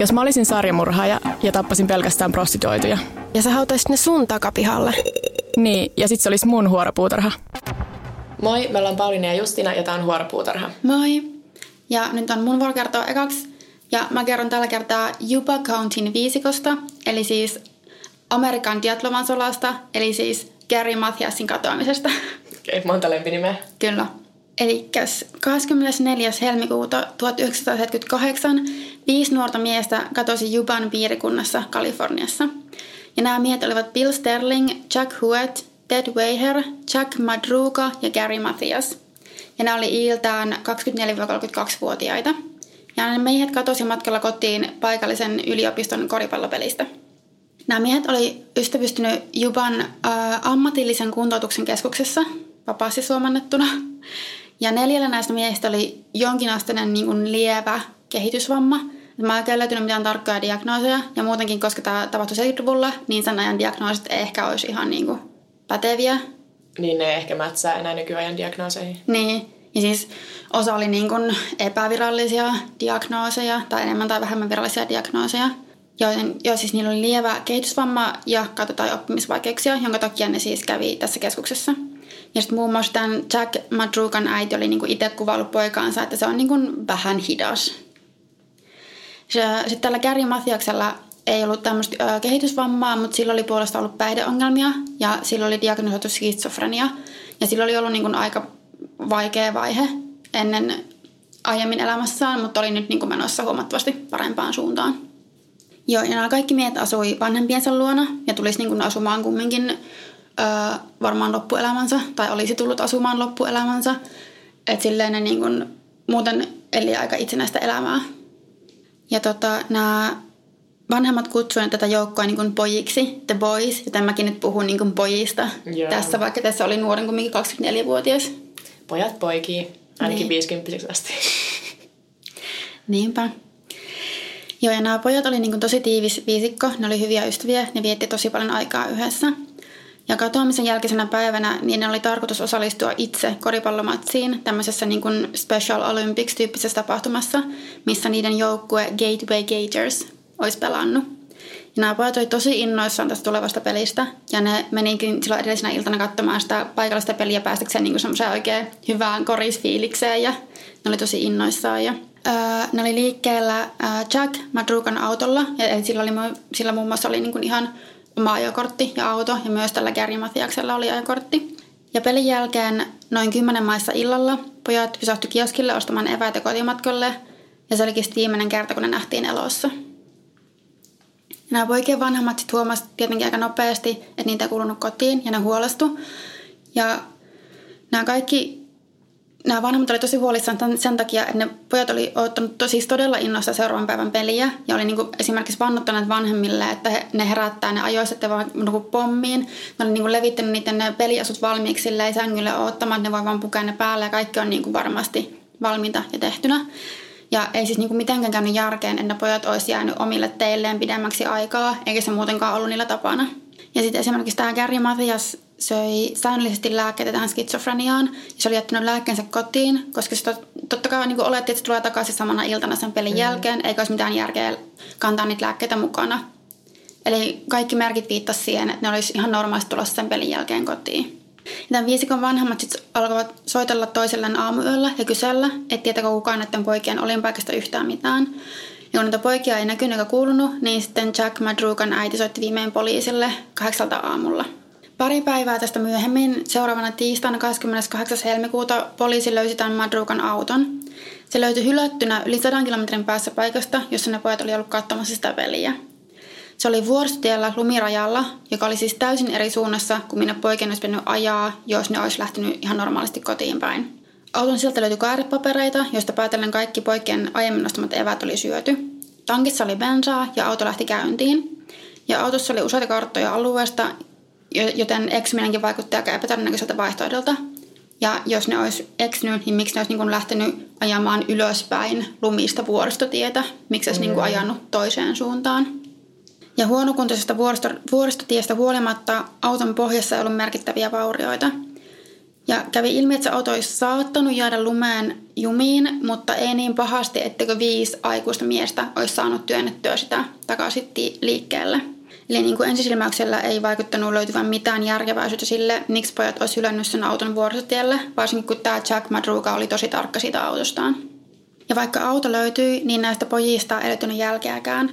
Jos mä olisin sarjamurhaaja ja tappasin pelkästään prostituoituja. Ja sä hautaisit ne sun takapihalle. Niin, ja sit se olisi mun huoropuutarha. Moi, me ollaan Pauliina ja Justina ja tää on huoropuutarha. Moi! Ja nyt on mun vuoro kertoa ekaksi. Ja mä kerron tällä kertaa Yuba Countyn viisikosta, eli siis Amerikan Diatlovan solasta, eli siis Gary Mathiasin katoamisesta. Okei, okay, monta lempinimeä. Kyllä. Eli 24. helmikuuta 1978 viisi nuorta miestä katosi Juban piirikunnassa Kaliforniassa. Ja nämä miehet olivat Bill Sterling, Jack Huet, Ted Weiher, Jack Madruga ja Gary Mathias. Ja nämä oli iltään 24-32-vuotiaita. Ja nämä miehet katosi matkalla kotiin paikallisen yliopiston koripallopelistä. Nämä miehet oli ystävystynyt Juban äh, ammatillisen kuntoutuksen keskuksessa, vapaasti suomannettuna. Ja neljällä näistä miehistä oli jonkinasteinen niin kuin lievä kehitysvamma. Mä en löytynyt mitään tarkkoja diagnooseja, ja muutenkin, koska tämä tapahtui 70-luvulla, niin sen ajan diagnoosit ei ehkä olisi ihan niin kuin päteviä. Niin ne ei ehkä mätsää enää nykyajan diagnooseihin. Niin, ja siis osa oli niin kuin epävirallisia diagnooseja, tai enemmän tai vähemmän virallisia diagnooseja, joiden, jo siis niillä oli lievä kehitysvamma ja katsotaan oppimisvaikeuksia, jonka takia ne siis kävi tässä keskuksessa. Ja sitten muun muassa tämän Jack Madrugan äiti oli niinku itse kuvaillut poikaansa, että se on niinku vähän hidas. Sitten tällä Gary Mathiaksella ei ollut tämmöistä kehitysvammaa, mutta sillä oli puolesta ollut päihdeongelmia ja sillä oli diagnosoitu skitsofrenia. Ja sillä oli ollut niinku aika vaikea vaihe ennen aiemmin elämässään, mutta oli nyt niinku menossa huomattavasti parempaan suuntaan. Joo, ja nämä kaikki miehet asui vanhempiensa luona ja tulisi niinku asumaan kumminkin öö, varmaan loppuelämänsä, tai olisi tullut asumaan loppuelämänsä. Että silleen ne niin kun, muuten eli aika itsenäistä elämää. Ja tota, nämä vanhemmat kutsuivat tätä joukkoa niin kuin pojiksi, the boys, ja mäkin nyt puhun niin kuin pojista yeah. tässä, vaikka tässä oli nuoren kuin 24-vuotias. Pojat poikii, ainakin niin. 50 asti. Niinpä. Joo, ja nämä pojat oli niin kuin tosi tiivis viisikko, ne oli hyviä ystäviä, ne vietti tosi paljon aikaa yhdessä. Ja katoamisen jälkeisenä päivänä niin oli tarkoitus osallistua itse koripallomatsiin tämmöisessä niin kuin Special Olympics-tyyppisessä tapahtumassa, missä niiden joukkue Gateway Gators olisi pelannut. Ja nämä pojat oli tosi innoissaan tästä tulevasta pelistä ja ne menikin silloin edellisenä iltana katsomaan sitä paikallista peliä päästäkseen niin semmoiseen oikein hyvään korisfiilikseen ja ne oli tosi innoissaan. Ja, ää, ne oli liikkeellä ää, Jack Madrugan autolla ja sillä, oli, sillä muun muassa oli niin kuin ihan oma ajokortti ja auto ja myös tällä Gary Mathiaksella oli ajokortti. Ja pelin jälkeen noin kymmenen maissa illalla pojat pysähtyi kioskille ostamaan eväitä kotimatkalle ja se olikin viimeinen kerta, kun ne nähtiin elossa. Ja nämä poikien vanhemmat sitten huomasivat tietenkin aika nopeasti, että niitä ei kuulunut kotiin ja ne huolestu. Ja nämä kaikki nämä vanhemmat oli tosi huolissaan sen takia, että ne pojat oli ottanut siis todella innossa seuraavan päivän peliä ja oli niinku esimerkiksi vannuttaneet vanhemmille, että he, ne herättää ne ajoissa, että vaan niinku pommiin. Ne oli niinku levittänyt niiden ne peliasut valmiiksi silleen sängylle ottamaan, että ne voi vaan pukea ne päälle ja kaikki on niinku varmasti valmiita ja tehtynä. Ja ei siis niinku mitenkään käynyt järkeen, että ne pojat olisi jäänyt omille teilleen pidemmäksi aikaa, eikä se muutenkaan ollut niillä tapana. Ja sitten esimerkiksi tämä Gary Mathias söi säännöllisesti lääkkeitä tähän skitsofreniaan. Ja se oli jättänyt lääkkeensä kotiin, koska se tot, totta kai niin oletti, että se tulee takaisin samana iltana sen pelin mm. jälkeen, eikä olisi mitään järkeä kantaa niitä lääkkeitä mukana. Eli kaikki merkit viittasivat siihen, että ne olisi ihan normaalisti tulossa sen pelin jälkeen kotiin. Ja tämän viisikon vanhemmat sitten alkavat soitella toiselleen aamuyöllä ja kysellä, että tietääkö kukaan näiden poikien olinpaikasta yhtään mitään. Ja kun niitä poikia ei näkynyt eikä kuulunut, niin sitten Jack Madrugan äiti soitti viimein poliisille kahdeksalta aamulla – Pari päivää tästä myöhemmin, seuraavana tiistaina 28. helmikuuta, poliisi löysi tämän Madrukan auton. Se löytyi hylättynä yli 100 kilometrin päässä paikasta, jossa ne pojat oli ollut katsomassa sitä peliä. Se oli vuoristotiellä lumirajalla, joka oli siis täysin eri suunnassa kuin minne poikien olisi pitänyt ajaa, jos ne olisi lähtenyt ihan normaalisti kotiin päin. Auton sieltä löytyi kaaripapereita, joista päätellen kaikki poikien aiemmin nostamat evät oli syöty. Tankissa oli bensaa ja auto lähti käyntiin. Ja autossa oli useita karttoja alueesta, joten eksyminenkin vaikutti aika epätodennäköiseltä vaihtoehdolta. Ja jos ne olisi eksynyt, niin miksi ne olisi niin lähtenyt ajamaan ylöspäin lumista vuoristotietä? Miksi olisi mm. niin ajanut toiseen suuntaan? Ja huonokuntoisesta vuoristo, vuoristotiestä huolimatta auton pohjassa ei ollut merkittäviä vaurioita. Ja kävi ilmi, että se auto olisi saattanut jäädä lumeen jumiin, mutta ei niin pahasti, etteikö viisi aikuista miestä olisi saanut työnnettyä sitä takaisin liikkeelle. Eli niin kuin ensisilmäyksellä ei vaikuttanut löytyvän mitään järkevää sille, miksi pojat olisi hylännyt sen auton vuoristotielle, varsinkin kun tämä Jack Madruga oli tosi tarkka siitä autostaan. Ja vaikka auto löytyi, niin näistä pojista ei löytynyt jälkeäkään.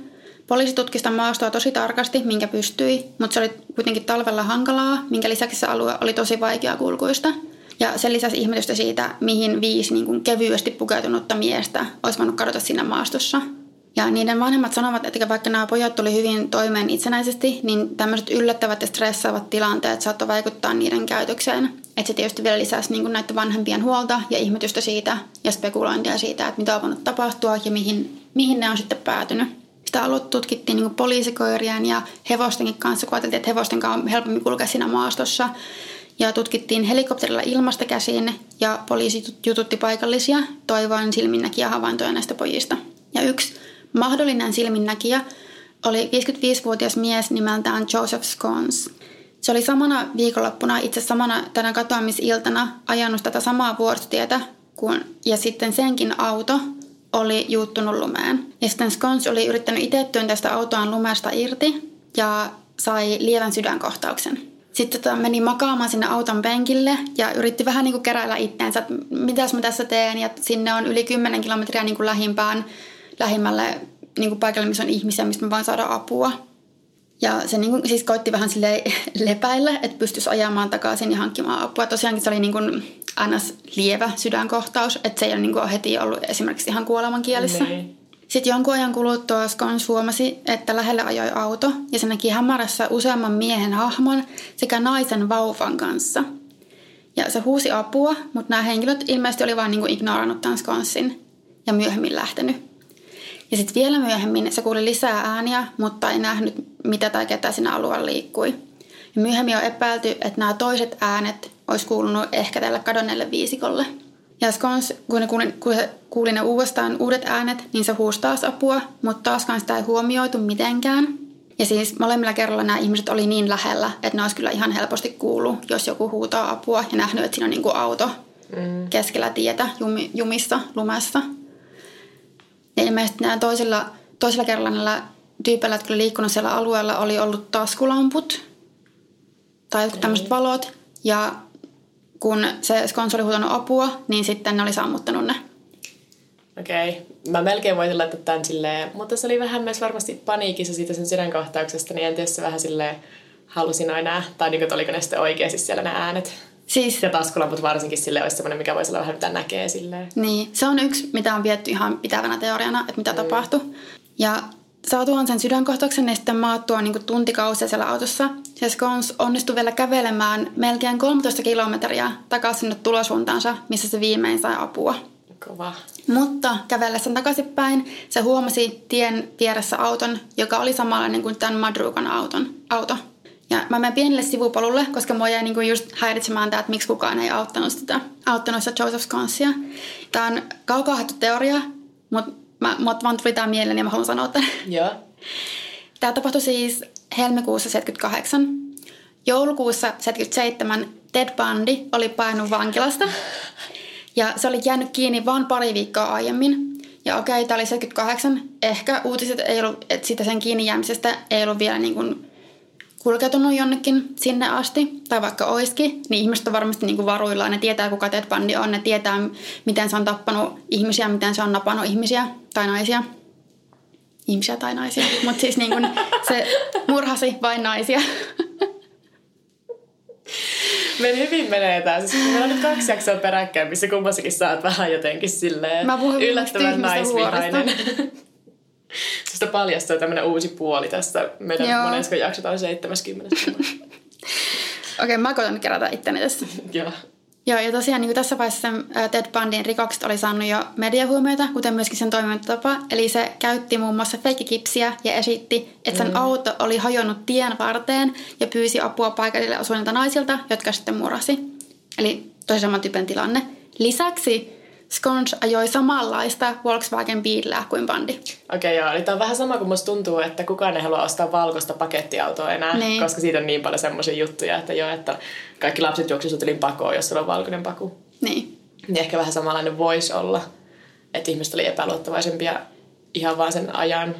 Poliisi tutki sitä maastoa tosi tarkasti, minkä pystyi, mutta se oli kuitenkin talvella hankalaa, minkä lisäksi se alue oli tosi vaikea kulkuista. Ja sen lisäksi ihmetystä siitä, mihin viisi niin kuin kevyesti pukeutunutta miestä olisi voinut kadota siinä maastossa. Ja niiden vanhemmat sanovat, että vaikka nämä pojat tuli hyvin toimeen itsenäisesti, niin tämmöiset yllättävät ja stressaavat tilanteet saattoi vaikuttaa niiden käytökseen. Että se tietysti vielä lisäsi niin näiden vanhempien huolta ja ihmetystä siitä ja spekulointia siitä, että mitä on voinut tapahtua ja mihin, mihin ne on sitten päätynyt. Sitä aluetta tutkittiin niin poliisikoirien ja hevostenkin kanssa, kun ajateltiin, että hevosten kanssa on helpommin kulkea siinä maastossa. Ja tutkittiin helikopterilla ilmasta käsin ja poliisi jututti paikallisia toivoen silminnäkiä havaintoja näistä pojista. Ja yksi mahdollinen silminnäkijä oli 55-vuotias mies nimeltään Joseph Scones. Se oli samana viikonloppuna, itse samana tänä katoamisiltana, ajanut tätä samaa vuoristotietä, kun, ja sitten senkin auto oli juuttunut lumeen. Ja sitten Scones oli yrittänyt itse työntää sitä autoaan lumesta irti ja sai lievän sydänkohtauksen. Sitten tota, meni makaamaan sinne auton penkille ja yritti vähän niin kuin keräillä itteensä, että mitäs mä tässä teen. Ja sinne on yli 10 kilometriä niin kuin lähimpään lähimmälle niin kuin paikalle, missä on ihmisiä, mistä me vaan saada apua. Ja se niin kuin, siis koitti vähän sille lepäillä, että pystyisi ajamaan takaisin ja hankkimaan apua. Tosiaankin se oli niin kuin ns. lievä sydänkohtaus, että se ei ole niin kuin heti ollut esimerkiksi ihan kuolemankielessä. Niin. Sitten jonkun ajan kuluttua Skons huomasi, että lähelle ajoi auto ja se näki hämärässä useamman miehen hahmon sekä naisen vauvan kanssa. Ja se huusi apua, mutta nämä henkilöt ilmeisesti oli vain niin ignorannut tämän Skonsin ja myöhemmin lähtenyt. Ja sitten vielä myöhemmin se kuuli lisää ääniä, mutta ei nähnyt mitä tai ketä siinä alueella liikkui. Ja myöhemmin on epäilty, että nämä toiset äänet olisi kuulunut ehkä tälle kadonneelle viisikolle. Ja Skons, kun, ne kuuli, kun se kuuli ne uudestaan uudet äänet, niin se huusi taas apua, mutta taaskaan sitä ei huomioitu mitenkään. Ja siis molemmilla kerralla nämä ihmiset oli niin lähellä, että ne olisi kyllä ihan helposti kuullut, jos joku huutaa apua ja nähnyt, että siinä on niin kuin auto mm. keskellä tietä jumi, jumissa, lumessa. Ja ilmeisesti nämä toisella, toisella kerralla näillä tyypeillä, jotka oli liikkunut siellä alueella, oli ollut taskulamput tai jotkut tämmöiset valot. Ja kun se skons oli huutanut apua, niin sitten ne oli sammuttanut ne. Okei. Okay. Mä melkein voisin laittaa tämän silleen, mutta se oli vähän myös varmasti paniikissa siitä sen sydänkohtauksesta, niin en tiedä se vähän silleen halusin enää, tai niin kuin, oliko ne sitten oikeasti siellä ne äänet. Siis, ja taskulamput varsinkin sille olisi semmoinen, mikä voisi olla vähän mitä näkee silleen. Niin, se on yksi, mitä on vietty ihan pitävänä teoriana, että mitä mm. tapahtui. Ja saatuaan sen sydänkohtauksen, niin sitten maattua niin tuntikausia siellä autossa. Ja Skons onnistui vielä kävelemään melkein 13 kilometriä takaisin sinne tulosuuntaansa, missä se viimein sai apua. Kova. Mutta kävellessä takaisinpäin se huomasi tien vieressä auton, joka oli samanlainen kuin tämän Madrugan auton, auto. Ja mä menen pienelle sivupolulle, koska mua jäi niinku just häiritsemään tämä, että miksi kukaan ei auttanut sitä, auttanut sitä Joseph Sconsia. Tämä on kaukaa teoria, mutta mä, mä vaan tuli tämä mieleen ja mä haluan sanoa tämän. Joo. Tämä tapahtui siis helmikuussa 78. Joulukuussa 77 Ted Bundy oli painut vankilasta. Ja se oli jäänyt kiinni vain pari viikkoa aiemmin. Ja okei, tämä oli 78. Ehkä uutiset ei ollut, että siitä sen kiinni jäämisestä ei ollut vielä niin kuin kulkeutunut jonnekin sinne asti, tai vaikka oiskin, niin ihmiset on varmasti niin kuin varuillaan. Ne tietää, kuka Ted Bundy on. Ne tietää, miten se on tappanut ihmisiä, miten se on napannut ihmisiä tai naisia. Ihmisiä tai naisia. Mutta siis niin kuin se murhasi vain naisia. Meni hyvin menee tää. Siis meillä on nyt kaksi jaksoa peräkkäin, missä kummassakin saat vähän jotenkin silleen Mä yllättävän naisvihainen. Sitä paljastuu tämmöinen uusi puoli tästä meidän Joo. monesko jakso, tai 70. Okei, okay, mä koitan kerätä itteni tässä. Joo. Joo, ja tosiaan niin kuin tässä vaiheessa Ted Bundyn rikokset oli saanut jo mediahuomiota, kuten myöskin sen toimintatapa. Eli se käytti muun muassa feikkikipsiä ja esitti, että sen mm. auto oli hajonnut tien varteen ja pyysi apua paikallille osuneilta naisilta, jotka sitten murasi. Eli tosi saman tyypin tilanne. Lisäksi Sconge ajoi samanlaista Volkswagen Beetlea kuin bandi. Okei, okay, joo. Eli tämä on vähän sama kuin musta tuntuu, että kukaan ei halua ostaa valkoista pakettiautoa enää, niin. koska siitä on niin paljon semmoisia juttuja, että joo, että kaikki lapset juoksuvat yli pakoon, jos sulla on valkoinen paku. Niin. Niin ehkä vähän samanlainen voisi olla, että ihmiset oli epäluottavaisempia ihan vaan sen ajan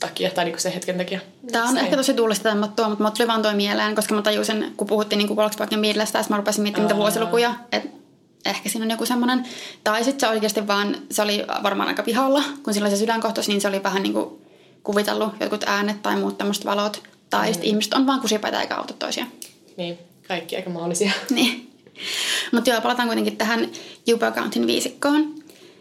takia tai niinku sen hetken takia. Tämä on Se ehkä tosi tuulistemattua, mutta mut tuli vaan toi mieleen, koska mä tajusin, kun puhuttiin niin Volkswagen Beetlestä, mä rupesin miettimään niitä vuosilukuja, että ehkä siinä on joku semmoinen. Tai sitten se oikeasti vaan, se oli varmaan aika pihalla, kun silloin se sydänkohtaus, niin se oli vähän niin kuin kuvitellut jotkut äänet tai muut tämmöiset valot. Tai mm. ihmiset on vaan kusipäitä eikä auta toisia. Niin, kaikki aika mahdollisia. Niin. Mutta joo, palataan kuitenkin tähän Yuba Countin viisikkoon.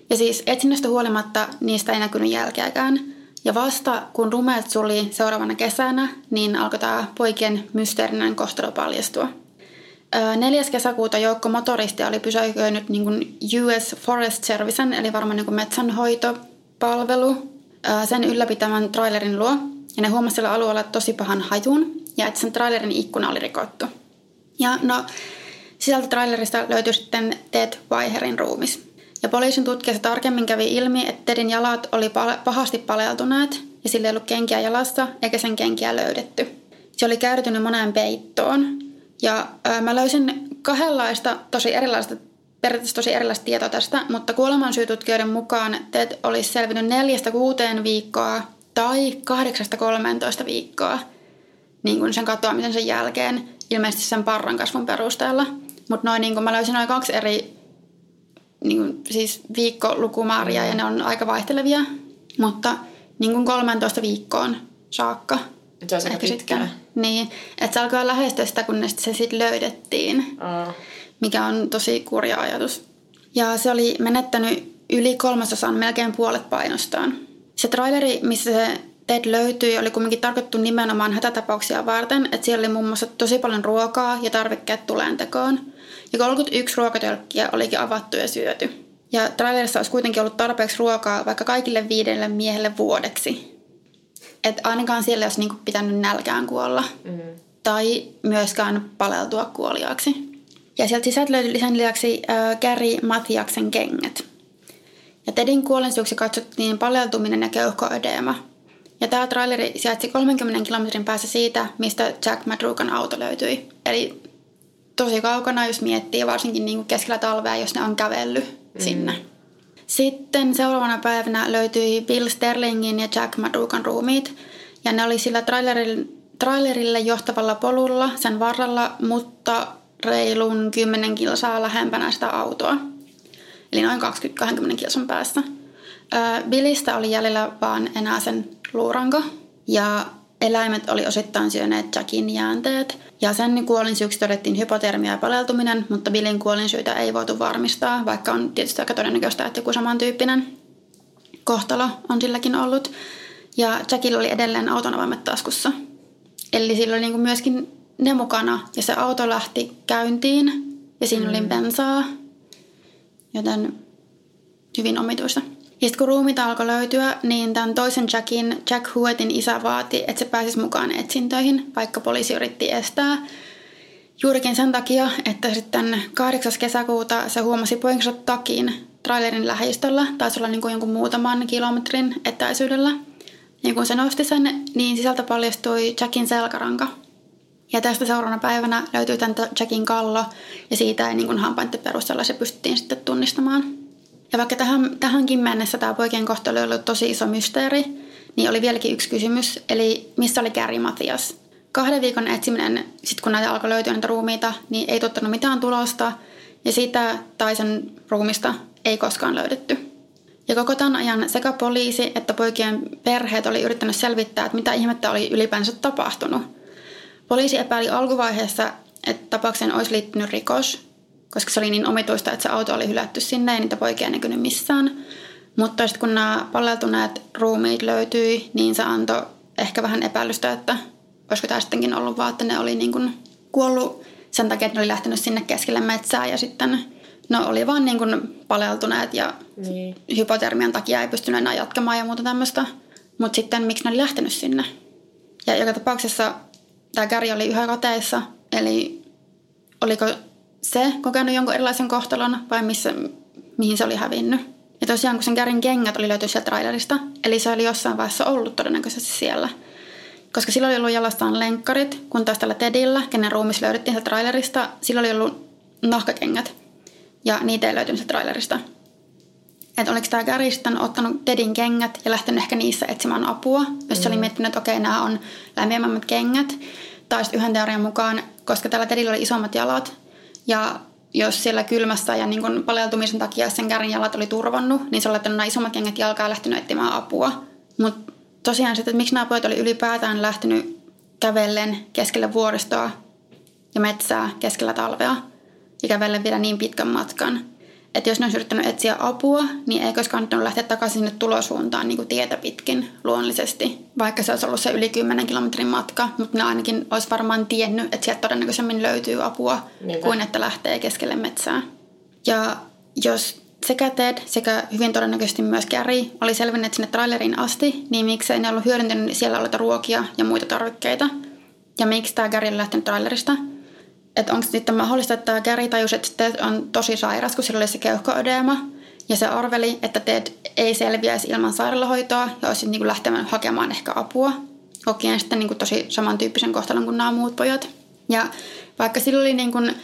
Ja siis etsinnästä huolimatta niistä ei näkynyt jälkeäkään. Ja vasta kun rumeet suli seuraavana kesänä, niin alkoi tämä poikien mysteerinen kohtalo paljastua. Ö, 4. kesäkuuta joukko motoristia oli pysäköinyt niin kuin US Forest Servicen, eli varmaan niin kuin metsänhoitopalvelu, sen ylläpitämän trailerin luo. Ja ne huomasivat sillä alueella tosi pahan hajun, ja että sen trailerin ikkuna oli rikottu. Ja no, sisältä trailerista löytyi sitten Ted Weiherin ruumis. Ja poliisin tutkiessa tarkemmin kävi ilmi, että Tedin jalat oli pahasti paleltuneet ja sillä ei ollut kenkiä jalassa eikä sen kenkiä löydetty. Se oli käytynyt moneen peittoon. Ja ää, mä löysin kahdenlaista tosi erilaista, periaatteessa tosi erilaista tietoa tästä, mutta kuolemansyytutkijoiden mukaan Ted olisi selvinnyt neljästä kuuteen viikkoa tai kahdeksasta 13 viikkoa niin kuin sen katoamisen sen jälkeen, ilmeisesti sen parran kasvun perusteella. Mutta noin niin kuin mä löysin noin kaksi eri niin kuin, siis viikkolukumääriä ja ne on aika vaihtelevia, mutta niin kuin 13 viikkoon saakka. Se on aika pitkä. Niin, että se alkaa lähestyä sitä, kun se sitten löydettiin, oh. mikä on tosi kurja ajatus. Ja se oli menettänyt yli kolmasosan, melkein puolet painostaan. Se traileri, missä se Ted löytyi, oli kuitenkin tarkoittu nimenomaan hätätapauksia varten, että siellä oli muun muassa tosi paljon ruokaa ja tarvikkeet tuleentekoon – ja 31 ruokatölkkiä olikin avattu ja syöty. Ja trailerissa olisi kuitenkin ollut tarpeeksi ruokaa vaikka kaikille viidelle miehelle vuodeksi. Että ainakaan siellä olisi niinku pitänyt nälkään kuolla. Mm. Tai myöskään paleltua kuoliaaksi. Ja sieltä sisältä löytyi lisän lisäksi äh, Gary Mathiaksen kengät. Ja Tedin kuolensyöksi katsottiin paleltuminen ja keuhkoödeema. Ja tämä traileri sijaitsi 30 kilometrin päässä siitä, mistä Jack Madrugan auto löytyi. Eli tosi kaukana, jos miettii, varsinkin niin kuin keskellä talvea, jos ne on kävellyt mm. sinne. Sitten seuraavana päivänä löytyi Bill Sterlingin ja Jack Madukan ruumiit. Ja ne oli sillä trailerille, trailerille johtavalla polulla sen varrella, mutta reilun 10 kilsaa lähempänä sitä autoa. Eli noin 20-20 kilsan päässä. Billistä oli jäljellä vaan enää sen luuranko. Ja eläimet oli osittain syöneet Jackin jäänteet. Ja sen kuolinsyyksi todettiin hypotermia ja paleltuminen, mutta Billin kuolinsyytä ei voitu varmistaa, vaikka on tietysti aika todennäköistä, että joku samantyyppinen kohtalo on silläkin ollut. Ja Jackilla oli edelleen auton avaimet taskussa. Eli sillä oli niin myöskin ne mukana ja se auto lähti käyntiin ja siinä mm. oli bensaa, joten hyvin omituista. Ja sitten kun ruumita alkoi löytyä, niin tämän toisen Jackin, Jack Huetin isä vaati, että se pääsisi mukaan etsintöihin, vaikka poliisi yritti estää. Juurikin sen takia, että sitten 8. kesäkuuta se huomasi poikansa takin trailerin lähistöllä, taisi olla niin kuin jonkun muutaman kilometrin etäisyydellä. Ja kun se nosti sen, niin sisältä paljastui Jackin selkäranka. Ja tästä seuraavana päivänä löytyi tämän Jackin kallo, ja siitä ei niin kuin hampaiden perusteella se pystyttiin sitten tunnistamaan. Ja vaikka tähän, tähänkin mennessä tämä poikien kohtalo oli tosi iso mysteeri, niin oli vieläkin yksi kysymys, eli missä oli Gary Matias? Kahden viikon etsiminen, sitten kun näitä alkoi löytyä näitä ruumiita, niin ei tuottanut mitään tulosta, ja sitä tai sen ruumista ei koskaan löydetty. Ja koko tämän ajan sekä poliisi että poikien perheet oli yrittänyt selvittää, että mitä ihmettä oli ylipäänsä tapahtunut. Poliisi epäili alkuvaiheessa, että tapauksen olisi liittynyt rikos, koska se oli niin omituista, että se auto oli hylätty sinne ja niitä poikia ei näkynyt missään. Mutta sitten kun nämä paleltuneet ruumiit löytyi, niin se antoi ehkä vähän epäilystä, että olisiko tämä sittenkin ollut vaan, että ne oli niin kuin kuollut sen takia, että ne oli lähtenyt sinne keskelle metsää ja sitten no oli vaan niin kuin paleltuneet ja niin. hypotermian takia ei pystynyt enää jatkamaan ja muuta tämmöistä. Mutta sitten miksi ne oli lähtenyt sinne? Ja joka tapauksessa tämä Gary oli yhä koteissa, eli oliko se kokenut jonkun erilaisen kohtalon vai missä, mihin se oli hävinnyt. Ja tosiaan, kun sen Garin kengät oli löytynyt sieltä trailerista, eli se oli jossain vaiheessa ollut todennäköisesti siellä. Koska sillä oli ollut jalastaan lenkkarit, kun taas tällä Tedillä, kenen ruumis löydettiin sieltä trailerista, sillä oli ollut nahkakengät. Ja niitä ei löytynyt sieltä trailerista. Että oliko tämä Gary sitten ottanut Tedin kengät ja lähtenyt ehkä niissä etsimään apua, jos se oli miettinyt, että okei, nämä on lämpimämmät kengät. Tai sitten yhden teorian mukaan, koska tällä Tedillä oli isommat jalat ja jos siellä kylmässä ja niin kun paleltumisen takia sen kärin jalat oli turvannut, niin se oli laittanut nämä isommat kengät jalkaan ja lähtenyt etsimään apua. Mutta tosiaan sitten, että miksi nämä pojat oli ylipäätään lähtenyt kävellen keskellä vuoristoa ja metsää keskellä talvea ja kävellen vielä niin pitkän matkan – että jos ne olisi yrittänyt etsiä apua, niin ei olisi kannattanut lähteä takaisin sinne tulosuuntaan niin kuin tietä pitkin luonnollisesti. Vaikka se olisi ollut se yli 10 kilometrin matka, mutta ne ainakin olisi varmaan tiennyt, että sieltä todennäköisemmin löytyy apua, Niinpä. kuin että lähtee keskelle metsää. Ja jos sekä Ted sekä hyvin todennäköisesti myös Gary oli selvinneet sinne traileriin asti, niin miksei ne ollut hyödyntänyt siellä olleita ruokia ja muita tarvikkeita. Ja miksi tämä Gary lähtenyt trailerista – että onko sitten mahdollista, että tämä Gary tajusi, että Ted on tosi sairas, kun sillä oli se keuhkoödeema. Ja se arveli, että Ted ei selviäisi ilman sairaalahoitoa ja olisi niin lähtemään hakemaan ehkä apua. Kokien sitten niin kuin tosi samantyyppisen kohtalon kuin nämä muut pojat. Ja vaikka sillä oli niin kuin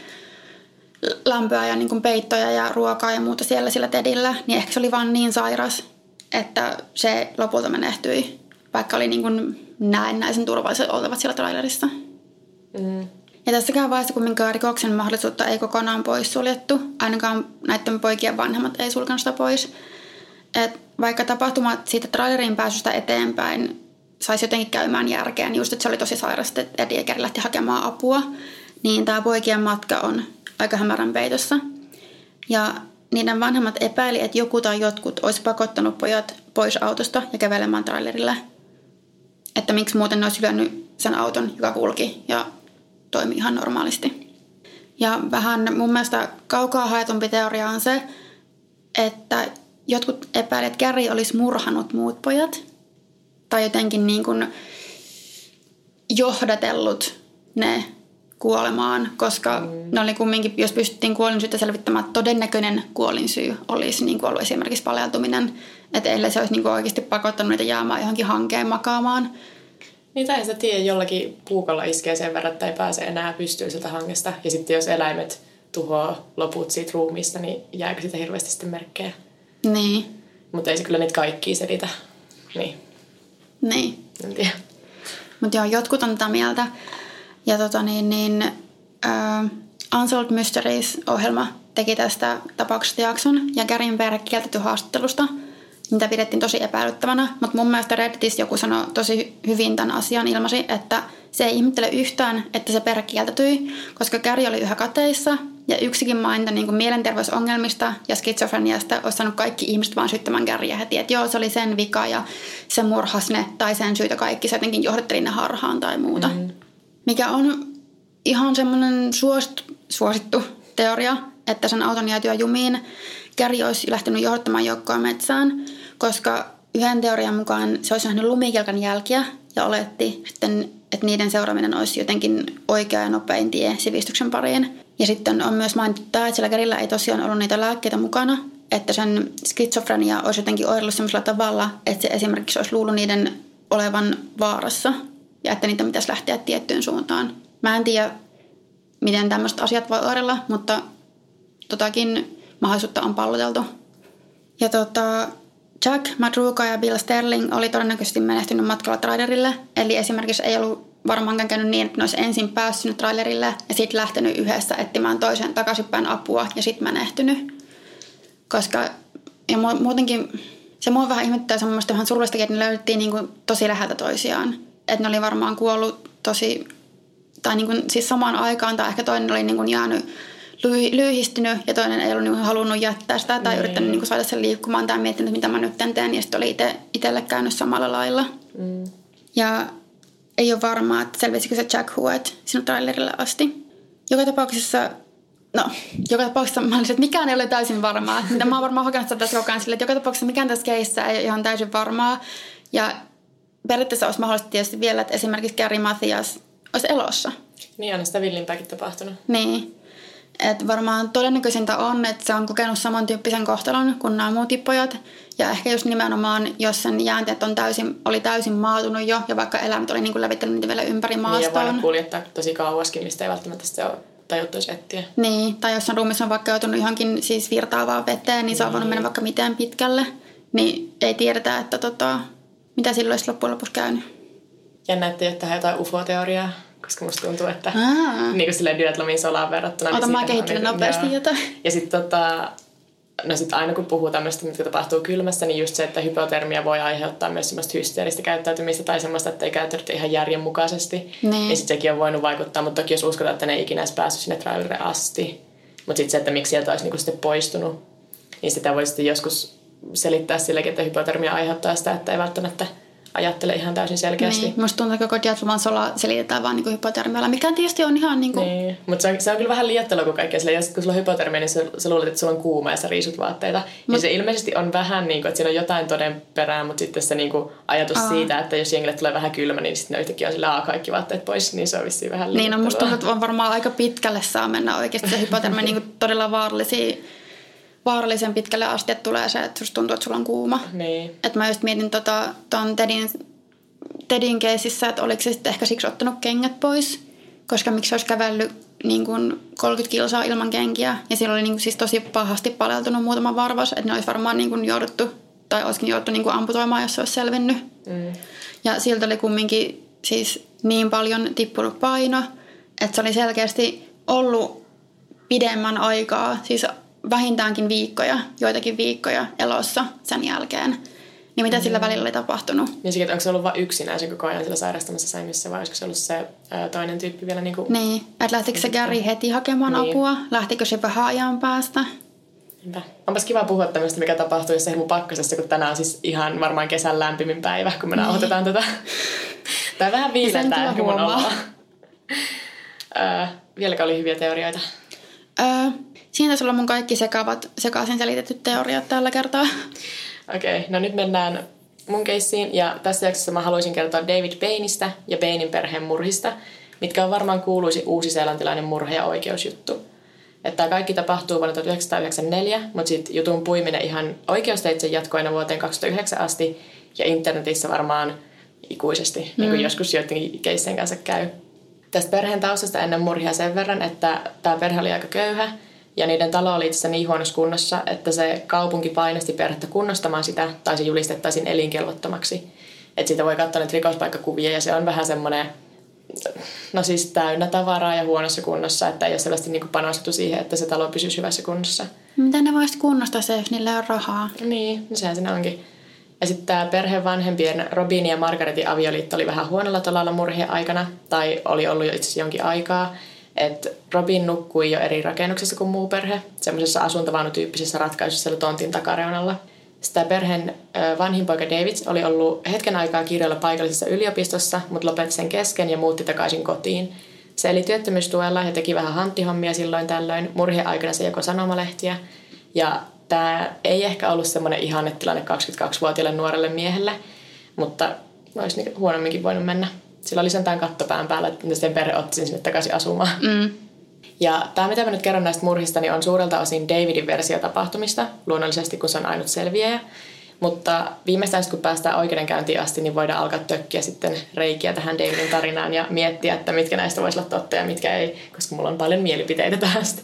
lämpöä ja niin kuin peittoja ja ruokaa ja muuta siellä sillä Tedillä, niin ehkä se oli vaan niin sairas, että se lopulta menehtyi, vaikka oli niin kuin näennäisen turvalliset oltavat siellä trailerissa. Mm. Ja tässäkään vaiheessa kumminkaan rikoksen mahdollisuutta ei kokonaan poissuljettu. Ainakaan näiden poikien vanhemmat ei sulkenut sitä pois. Et vaikka tapahtumat siitä trailerin pääsystä eteenpäin saisi jotenkin käymään järkeä, niin just, että se oli tosi sairasta, että Eddie lähti hakemaan apua, niin tämä poikien matka on aika hämärän peitossa. Ja niiden vanhemmat epäili, että joku tai jotkut olisi pakottanut pojat pois autosta ja kävelemään trailerille. Että miksi muuten ne olisi sen auton, joka kulki ja toimi ihan normaalisti. Ja vähän mun mielestä kaukaa haetumpi teoria on se, että jotkut epäilevät, että Gary olisi murhanut muut pojat. Tai jotenkin niin kuin johdatellut ne kuolemaan, koska mm. ne oli kumminkin, jos pystyttiin kuolinsyyttä selvittämään, todennäköinen kuolinsyy olisi niin kuin ollut esimerkiksi paleltuminen. Että ellei se olisi niin kuin oikeasti pakottanut niitä jäämään johonkin hankeen makaamaan, niin tai sä tiedä, jollakin puukolla iskee sen verran, että ei pääse enää pystyyn sieltä hangesta. Ja sitten jos eläimet tuhoaa loput siitä ruumista, niin jääkö sitä hirveästi sitten merkkejä? Niin. Mutta ei se kyllä niitä kaikkia selitä. Niin. Niin. En tiedä. Mutta joo, jotkut on tätä mieltä. Ja tota niin, niin uh, Unsolved Mysteries-ohjelma teki tästä tapauksesta jakson. Ja perhe kieltetty haastattelusta – mitä pidettiin tosi epäilyttävänä. Mutta mun mielestä Redditissä joku sanoi tosi hyvin tämän asian ilmasi, että se ei ihmettele yhtään, että se perhe kieltätyi, koska Gary oli yhä kateissa ja yksikin mainita niin mielenterveysongelmista ja skitsofreniasta olisi saanut kaikki ihmiset vaan syyttämään Garyä heti, että joo, se oli sen vika ja se murhas ne tai sen syytä kaikki, se jotenkin johdatteli ne harhaan tai muuta. Mm. Mikä on ihan semmoinen suosittu, suosittu teoria, että sen auton jäätyä jumiin Gary olisi lähtenyt johdattamaan joukkoa metsään, koska yhden teorian mukaan se olisi nähnyt lumikelkan jälkiä ja oletti että niiden seuraaminen olisi jotenkin oikea ja nopein tie sivistyksen pariin. Ja sitten on myös mainittu tämä, että sillä Garylla ei tosiaan ollut niitä lääkkeitä mukana, että sen skitsofrenia olisi jotenkin oireillut sellaisella tavalla, että se esimerkiksi olisi luullut niiden olevan vaarassa ja että niitä pitäisi lähteä tiettyyn suuntaan. Mä en tiedä, miten tämmöiset asiat voi oireilla, mutta totakin mahdollisuutta on palloteltu. Ja tota, Jack Madruga ja Bill Sterling oli todennäköisesti menehtynyt matkalla trailerille. Eli esimerkiksi ei ollut varmaankaan käynyt niin, että ne olisi ensin päässyt trailerille ja sitten lähtenyt yhdessä etsimään toisen takaisinpäin apua ja sitten menehtynyt. Koska ja muutenkin se mua vähän ihmettää semmoista vähän surullistakin, että ne löydettiin niin kuin tosi läheltä toisiaan. Että ne oli varmaan kuollut tosi, tai niin kuin, siis samaan aikaan, tai ehkä toinen oli niin kuin jäänyt lyhistynyt ja toinen ei ollut niin halunnut jättää sitä tai mm. yrittänyt niin saada sen liikkumaan tai miettinyt, mitä mä nyt teen. Ja sitten oli itse, itselle käynyt samalla lailla. Mm. Ja ei ole varmaa, että selvisikö se Jack Huet sinun trailerille asti. Joka tapauksessa No, joka tapauksessa mä olisin, että mikään ei ole täysin varmaa. Mitä mä oon varmaan hokenut tässä koko ajan sille, että joka tapauksessa mikään tässä keissä ei ole ihan täysin varmaa. Ja periaatteessa olisi mahdollista tietysti vielä, että esimerkiksi Gary Mathias olisi elossa. Niin, on sitä villimpääkin tapahtunut. Niin. Et varmaan todennäköisintä on, että se on kokenut samantyyppisen kohtalon kuin nämä muut tippojat. Ja ehkä just nimenomaan, jos sen jäänteet on täysin, oli täysin maatunut jo, ja vaikka eläimet oli niin kuin levittänyt niitä vielä ympäri maastoon. Niin, ja kuljettaa tosi kauaskin, mistä ei välttämättä se ole tajuttuisi etsiä. Niin, tai jos on ruumis on vaikka joutunut johonkin siis virtaavaan veteen, niin se on voinut mennä vaikka miten pitkälle. Niin ei tiedetä, että tota, mitä silloin olisi loppujen lopuksi käynyt. Jännä, että ei ole tähän jotain UFO-teoriaa, koska musta tuntuu, että niin kuin silleen Dietlomin solaan verrattuna. Ota, niin mä kehittelen niin, nopeasti jotain. Ja sitten tota, no sit aina kun puhuu tämmöistä, mitä tapahtuu kylmässä, niin just se, että hypotermia voi aiheuttaa myös semmoista hysteeristä käyttäytymistä tai semmoista, että ei käyttäydy ihan järjen mukaisesti. Niin. niin sitten sekin on voinut vaikuttaa, mutta toki jos uskotaan, että ne ei ikinä edes päässyt sinne trailerille asti. Mutta sitten se, että miksi sieltä olisi niinku sitten poistunut, niin sitä voi sitten joskus selittää silläkin, että hypotermia aiheuttaa sitä, että ei välttämättä – ajattele ihan täysin selkeästi. Niin, musta tuntuu, että koko Diatloman sola selitetään vaan niin hypotermialla, mikä tietysti on ihan niin kuin... Niin, mutta se on, se on kyllä vähän liettelua kuin kaikkea sille, kun sulla on hypotermia, niin sä, sä luulet, että sulla on kuuma ja sä riisut vaatteita. Mut... Ja se ilmeisesti on vähän niin kuin, että siinä on jotain toden perää, mutta sitten se niin kuin ajatus Aa. siitä, että jos jengille tulee vähän kylmä, niin sitten ne yhtäkkiä on sillä kaikki vaatteet pois, niin se on vissiin vähän liettelua. Niin, no musta tuntuu, että on varmaan aika pitkälle saa mennä oikeasti se hypotermia niin kuin todella vaarallisia vaarallisen pitkälle asti, että tulee se, että susta tuntuu, että sulla on kuuma. Niin. Että mä just mietin tota, ton Tedin Tedin keisissä, että oliko se sitten ehkä siksi ottanut kengät pois, koska miksi olisi kävellyt niin kuin 30 kilsaa ilman kenkiä. Ja siellä oli niin kuin siis tosi pahasti paleltunut muutama varvas, että ne olisi varmaan niin kuin jouduttu, tai olisikin jouduttu niin kuin amputoimaan, jos se olisi selvinnyt. Mm. Ja siltä oli kumminkin siis niin paljon tippunut paino, että se oli selkeästi ollut pidemmän aikaa, siis vähintäänkin viikkoja, joitakin viikkoja elossa sen jälkeen. Niin mitä mm. sillä välillä oli tapahtunut? Niin sekin, onko se ollut vain yksinään se koko ajan sillä sairastamassa sängössä vai olisiko se ollut se ää, toinen tyyppi vielä niin kuin... Niin, että lähtikö se Gary heti hakemaan niin. apua? Lähtikö se vähän ajan päästä? Niinpä. Onpas kiva puhua tämmöistä, mikä tapahtuu jossain mun pakkasessa, kun tänään on siis ihan varmaan kesän lämpimin päivä, kun me niin. nauhoitetaan tätä. Tämä vähän viilentää ehkä mun oloa. vieläkö oli hyviä teorioita? Öö, siinä taisi olla mun kaikki sekavat, sekaisin selitetyt teoriat tällä kertaa. Okei, okay, no nyt mennään mun keissiin ja tässä jaksossa mä haluaisin kertoa David Bainista ja Bainin perheen murhista, mitkä on varmaan kuuluisi uusi-seelantilainen murha- ja oikeusjuttu. Että tämä kaikki tapahtuu vuonna 1994, mutta sitten jutun puiminen ihan oikeusteitse jatkoi aina vuoteen 2009 asti ja internetissä varmaan ikuisesti, mm. niin kuin joskus joidenkin keissien kanssa käy. Tästä perheen taustasta ennen murhia sen verran, että tämä perhe oli aika köyhä ja niiden talo oli itse niin huonossa kunnossa, että se kaupunki painosti perhettä kunnostamaan sitä, tai se julistettaisiin elinkelvottomaksi. Että siitä voi katsoa nyt rikospaikkakuvia, ja se on vähän semmoinen, no siis täynnä tavaraa ja huonossa kunnossa, että ei ole selvästi niin panostettu siihen, että se talo pysyisi hyvässä kunnossa. Miten ne voisi kunnostaa se, jos niillä on rahaa? Niin, no sehän siinä onkin. Ja sitten tämä perheen vanhempien Robin ja Margaretin avioliitto oli vähän huonolla tolalla murhien aikana, tai oli ollut jo itse jonkin aikaa että Robin nukkui jo eri rakennuksessa kuin muu perhe, semmoisessa asuntovaunutyyppisessä ratkaisussa tontin takareunalla. Sitä perheen vanhin poika David oli ollut hetken aikaa kirjoilla paikallisessa yliopistossa, mutta lopetti sen kesken ja muutti takaisin kotiin. Se eli työttömyystuella ja teki vähän hanttihommia silloin tällöin. Murhien aikana se joko sanomalehtiä. Ja tämä ei ehkä ollut semmoinen ihannetilanne 22-vuotiaalle nuorelle miehelle, mutta olisi niin huonomminkin voinut mennä sillä oli sentään kattopään päällä, että sen perhe otti sinne takaisin asumaan. Mm. Ja tämä, mitä mä nyt kerron näistä murhista, niin on suurelta osin Davidin versio tapahtumista, luonnollisesti kun se on ainut selviäjä. Mutta viimeistään kun päästään oikeudenkäyntiin asti, niin voidaan alkaa tökkiä sitten reikiä tähän Davidin tarinaan ja miettiä, että mitkä näistä voisi olla totta ja mitkä ei, koska mulla on paljon mielipiteitä tästä.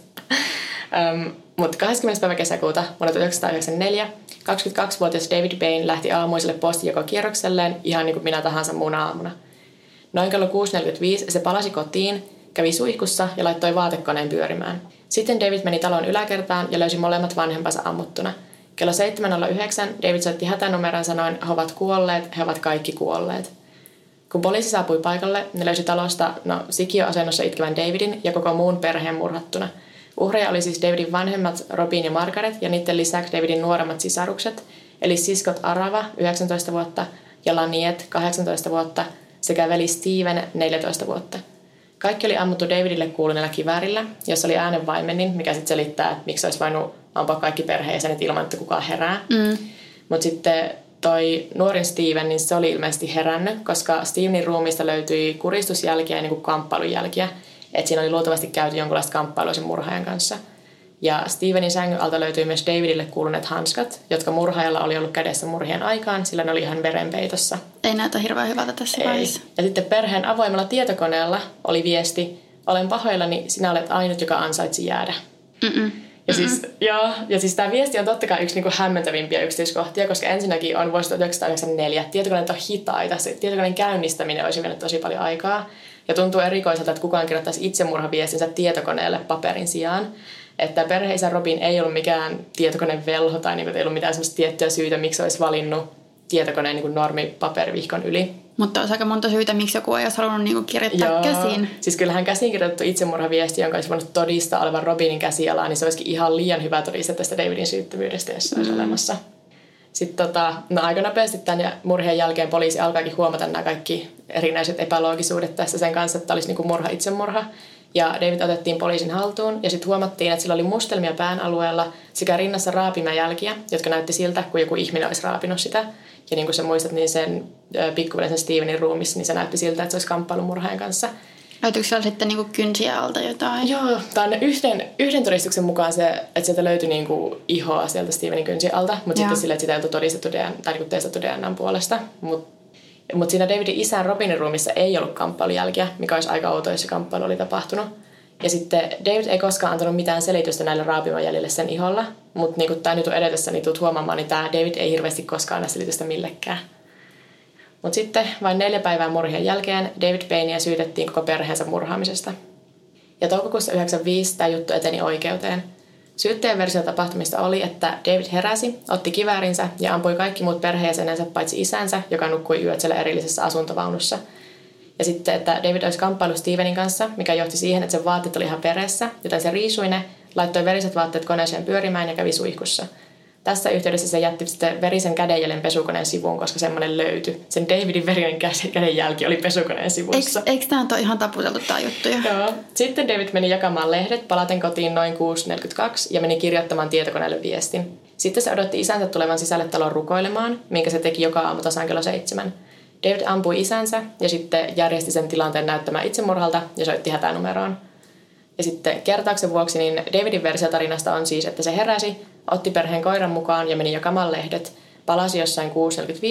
um, mutta 20. päivä kesäkuuta vuonna 1994 22-vuotias David Bain lähti aamuiselle postijakokierrokselleen ihan niin kuin minä tahansa muuna aamuna – Noin kello 6.45 se palasi kotiin, kävi suihkussa ja laittoi vaatekoneen pyörimään. Sitten David meni talon yläkertaan ja löysi molemmat vanhempansa ammuttuna. Kello 7.09 David soitti hätänumeron sanoen, he ovat kuolleet, he ovat kaikki kuolleet. Kun poliisi saapui paikalle, ne löysi talosta no, sikioasennossa itkevän Davidin ja koko muun perheen murhattuna. Uhreja oli siis Davidin vanhemmat Robin ja Margaret ja niiden lisäksi Davidin nuoremmat sisarukset, eli siskot Arava, 19 vuotta, ja Laniet, 18 vuotta, sekä veli Steven 14 vuotta. Kaikki oli ammuttu Davidille kuuluneella kiväärillä, jossa oli äänenvaimenin, mikä sitten selittää, että miksi olisi voinut ampua kaikki perheenjäsenet ilman, että kukaan herää. Mm. Mutta sitten toi nuorin Steven, niin se oli ilmeisesti herännyt, koska Stevenin ruumista löytyi kuristusjälkiä ja niin kamppailujälkiä. Että siinä oli luultavasti käyty jonkunlaista kamppailua sen murhaajan kanssa. Ja Stevenin sängyn alta löytyi myös Davidille kuuluneet hanskat, jotka murhaajalla oli ollut kädessä murhien aikaan, sillä ne oli ihan verenpeitossa. Ei näytä hirveän hyvältä tässä vaiheessa. Ja sitten perheen avoimella tietokoneella oli viesti, olen pahoillani, sinä olet ainut, joka ansaitsi jäädä. Mm-mm. Ja siis, joo, ja siis tämä viesti on totta kai yksi niinku hämmentävimpiä yksityiskohtia, koska ensinnäkin on vuosi 1994. Tietokoneet on hitaita. Se tietokoneen käynnistäminen olisi vienyt tosi paljon aikaa. Ja tuntuu erikoiselta, että kukaan kirjoittaisi itsemurhaviestinsä tietokoneelle paperin sijaan. Että perheisä Robin ei ollut mikään tietokonevelho tai niinku, ei ollut mitään sellaista tiettyä syytä, miksi olisi valinnut tietokoneen niin normipaperivihkon yli. Mutta olisi aika monta syytä, miksi joku ei olisi halunnut niinku kirjoittaa Joo. käsiin. Siis kyllähän käsin kirjoitettu itsemurhaviesti, jonka olisi voinut todistaa olevan Robinin käsialaa, niin se olisikin ihan liian hyvä todiste tästä Davidin syyttömyydestä, jos se olisi mm. olemassa. Sitten tota, no aika nopeasti tämän murhien jälkeen poliisi alkaakin huomata nämä kaikki erinäiset epäloogisuudet tässä sen kanssa, että olisi niinku murha itsemurha. Ja David otettiin poliisin haltuun ja sitten huomattiin, että sillä oli mustelmia pään alueella sekä rinnassa raapimäjälkiä, jotka näytti siltä, kuin joku ihminen olisi raapinut sitä. Ja niin kuin sä muistat, niin sen pikkuveljen sen Stevenin ruumissa, niin se näytti siltä, että se olisi kamppailu murhaajan kanssa. Löytyykö siellä sitten niinku kynsiä alta jotain? Joo, tämä on yhden, yhden todistuksen mukaan se, että sieltä löytyi niinku ihoa sieltä Stevenin kynsi alta, mutta sitten sille, että sitä ei oltu todistettu DNA, tai niinku testattu DNAn puolesta. Mutta mut siinä Davidin isän Robinin ruumissa ei ollut kamppailujälkiä, mikä olisi aika outo, jos se kamppailu oli tapahtunut. Ja sitten David ei koskaan antanut mitään selitystä näille raapimäjäljille sen iholla, mutta niin kuin tämä nyt on edetessä, niin tulet huomaamaan, niin tämä David ei hirveästi koskaan anna selitystä millekään. Mutta sitten vain neljä päivää murhien jälkeen David Payneä syytettiin koko perheensä murhaamisesta. Ja toukokuussa 1995 tämä juttu eteni oikeuteen. Syytteen versio tapahtumista oli, että David heräsi, otti kiväärinsä ja ampui kaikki muut perheenjäsenensä paitsi isänsä, joka nukkui yöt siellä erillisessä asuntovaunussa. Ja sitten, että David olisi kamppailu Stevenin kanssa, mikä johti siihen, että sen vaatteet oli ihan peressä, joten se riisui ne, laittoi veriset vaatteet koneeseen pyörimään ja kävi suihkussa – tässä yhteydessä se jätti sitten verisen kädenjäljen pesukoneen sivuun, koska semmoinen löytyi. Sen Davidin verinen kädenjälki oli pesukoneen sivussa. Eikö, eikö tämä ole ihan taputeltu tämä juttu jo? Joo. Sitten David meni jakamaan lehdet palaten kotiin noin 6.42 ja meni kirjoittamaan tietokoneelle viestin. Sitten se odotti isänsä tulevan sisälle talon rukoilemaan, minkä se teki joka aamu tasan kello seitsemän. David ampui isänsä ja sitten järjesti sen tilanteen näyttämään itsemurhalta ja soitti hätänumeroon. Ja sitten kertauksen vuoksi niin Davidin versio tarinasta on siis, että se heräsi, otti perheen koiran mukaan ja meni jakamaan lehdet, palasi jossain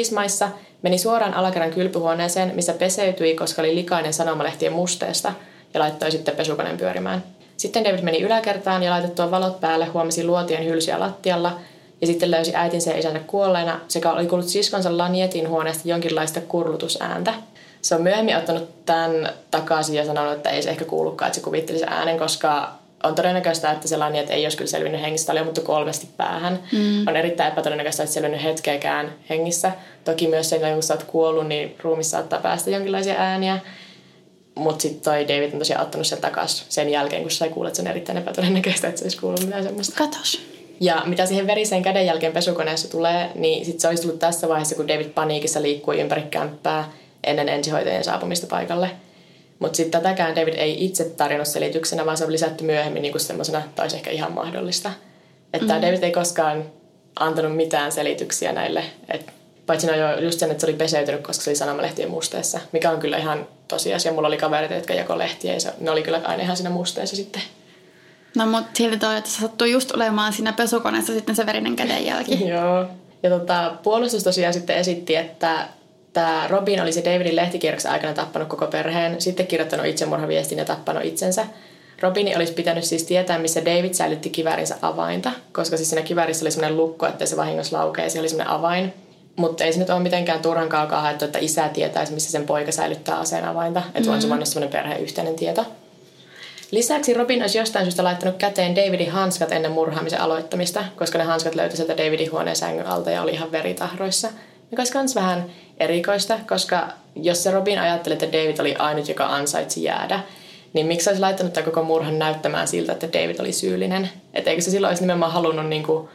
6.45 maissa, meni suoraan alakerran kylpyhuoneeseen, missä peseytyi, koska oli likainen sanomalehtien musteesta, ja laittoi sitten pesukoneen pyörimään. Sitten David meni yläkertaan ja laitettua valot päälle huomasi luotien hylsyä lattialla, ja sitten löysi äitinsä ja isänsä kuolleena, sekä oli kuullut siskonsa Lanietin huoneesta jonkinlaista kurlutusääntä. Se on myöhemmin ottanut tämän takaisin ja sanonut, että ei se ehkä kuulukaan, että se kuvitteli äänen, koska on todennäköistä, että sellainen, että ei olisi kyllä selvinnyt hengissä, oli mutta kolmesti päähän. Mm. On erittäin epätodennäköistä, että selvinnyt hetkeäkään hengissä. Toki myös sen, kun sä oot kuollut, niin ruumissa saattaa päästä jonkinlaisia ääniä. Mutta sitten toi David on tosiaan ottanut sen takaisin sen jälkeen, kun sai kuulla, että se on erittäin epätodennäköistä, että se olisi kuullut mitään semmoista. Katos. Ja mitä siihen veriseen kädenjälkeen pesukoneessa tulee, niin sitten se olisi tullut tässä vaiheessa, kun David paniikissa liikkui ympäri kämppää ennen ensihoitajien saapumista paikalle. Mutta sitten tätäkään David ei itse tarjonnut selityksenä, vaan se on lisätty myöhemmin niin semmoisena, tai ehkä ihan mahdollista. Että mm. David ei koskaan antanut mitään selityksiä näille. Et, paitsi no jo just sen, että se oli peseytynyt, koska se oli sanomalehtien musteessa, mikä on kyllä ihan tosiasia. Mulla oli kavereita, jotka jako lehtiä ja se, ne oli kyllä aina ihan siinä musteessa sitten. No mutta silti toi, että se sattui just olemaan siinä pesukoneessa sitten se verinen kädenjälki. Joo. Ja tota, puolustus tosiaan sitten esitti, että että Robin olisi Davidin lehtikierroksen aikana tappanut koko perheen, sitten kirjoittanut itsemurhaviestin ja tappanut itsensä. Robini olisi pitänyt siis tietää, missä David säilytti kiväärinsä avainta, koska siis siinä kiväärissä oli sellainen lukko, että se vahingossa laukee, se oli sellainen avain. Mutta ei se nyt ole mitenkään turhan kaukaa haettu, että isä tietäisi, missä sen poika säilyttää aseen avainta. Että mm-hmm. on se vain sellainen perheyhteinen tieto. Lisäksi Robin olisi jostain syystä laittanut käteen Davidin hanskat ennen murhaamisen aloittamista, koska ne hanskat löytyi sieltä Davidin huoneen sängyn alta ja oli ihan veritahroissa. Mikä olisi myös vähän erikoista, koska jos se Robin ajatteli, että David oli ainut, joka ansaitsi jäädä, niin miksi olisi laittanut tämän koko murhan näyttämään siltä, että David oli syyllinen? Että eikö se silloin olisi nimenomaan halunnut niin kuin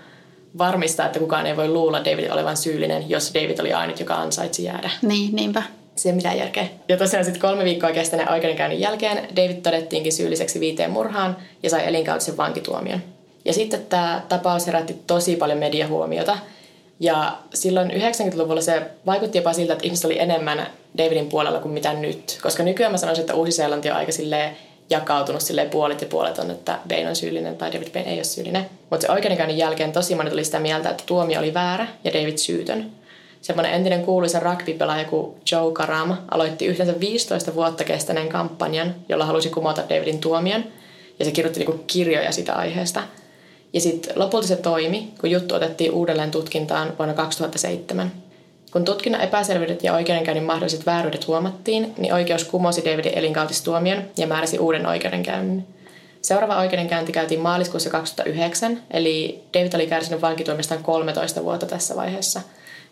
varmistaa, että kukaan ei voi luulla David olevan syyllinen, jos David oli ainut, joka ansaitsi jäädä. Niin, niinpä. Se ei mitään järkeä. Ja tosiaan sitten kolme viikkoa kestäneen oikeudenkäynnin jälkeen David todettiinkin syylliseksi viiteen murhaan ja sai elinkautisen vankituomion. Ja sitten tämä tapaus herätti tosi paljon mediahuomiota – ja silloin 90-luvulla se vaikutti jopa siltä, että ihmiset oli enemmän Davidin puolella kuin mitä nyt. Koska nykyään mä sanoisin, että Uusi-Seelanti on aika jakautunut silleen puolet ja puolet on, että Bain on syyllinen tai David Bain ei ole syyllinen. Mutta se oikeudenkäynnin jälkeen tosi moni tuli sitä mieltä, että tuomio oli väärä ja David syytön. Semmoinen entinen kuuluisa rugby-pelaaja kuin Joe Karam aloitti yhteensä 15 vuotta kestäneen kampanjan, jolla halusi kumota Davidin tuomion. Ja se kirjoitti niinku kirjoja sitä aiheesta. Ja sitten lopulta se toimi, kun juttu otettiin uudelleen tutkintaan vuonna 2007. Kun tutkinnan epäselvyydet ja oikeudenkäynnin mahdolliset vääryydet huomattiin, niin oikeus kumosi Davidin elinkautistuomion ja määräsi uuden oikeudenkäynnin. Seuraava oikeudenkäynti käytiin maaliskuussa 2009, eli David oli kärsinyt vankituomistaan 13 vuotta tässä vaiheessa,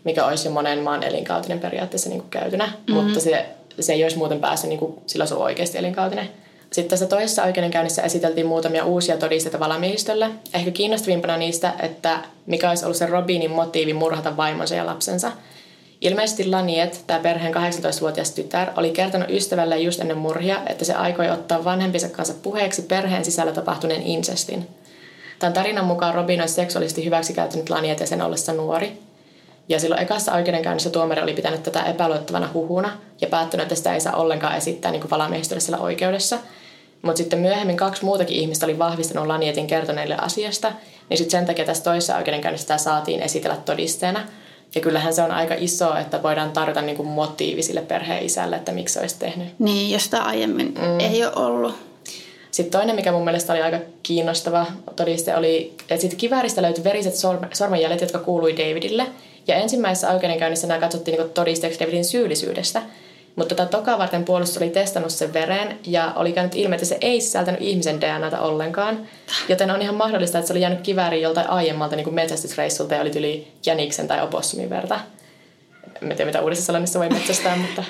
mikä olisi jo monen maan elinkautinen periaatteessa niin kuin käytynä, mm-hmm. mutta se, se ei olisi muuten päässyt niin kuin, olisi ollut oikeasti elinkautinen. Sitten tässä toisessa oikeudenkäynnissä esiteltiin muutamia uusia todisteita valamiehistölle. Ehkä kiinnostavimpana niistä, että mikä olisi ollut se Robinin motiivi murhata vaimonsa ja lapsensa – Ilmeisesti Laniet, tämä perheen 18-vuotias tytär, oli kertonut ystävälle just ennen murhia, että se aikoi ottaa vanhempinsa kanssa puheeksi perheen sisällä tapahtuneen incestin. Tämän tarinan mukaan Robin olisi seksuaalisesti hyväksikäyttänyt Lanietia sen ollessa nuori. Ja silloin ekassa oikeudenkäynnissä tuomari oli pitänyt tätä epäluottavana huhuna ja päättänyt, että sitä ei saa ollenkaan esittää niin valamiehistölle oikeudessa. Mutta sitten myöhemmin kaksi muutakin ihmistä oli vahvistanut Lanietin kertoneille asiasta, niin sitten sen takia tässä toisessa oikeudenkäynnissä tämä saatiin esitellä todisteena – ja kyllähän se on aika iso, että voidaan tarjota niin kuin motiivi sille perheen isälle, että miksi olisi tehnyt. Niin, jos sitä aiemmin mm. ei ole ollut. Sitten toinen, mikä mun mielestä oli aika kiinnostava todiste, oli, että siitä kivääristä löytyi veriset sormenjäljet, jotka kuului Davidille. Ja ensimmäisessä oikeudenkäynnissä nämä katsottiin niin todisteeksi Davidin syyllisyydestä – mutta tätä tokaa varten puolustus oli testannut sen veren ja oli käynyt ilmi, että se ei sisältänyt ihmisen DNAta ollenkaan. Joten on ihan mahdollista, että se oli jäänyt kivääriin joltain aiemmalta niin kuin metsästysreissulta ja oli yli jäniksen tai opossumin verta. En tiedä, mitä uudessa salonissa voi metsästää, mutta...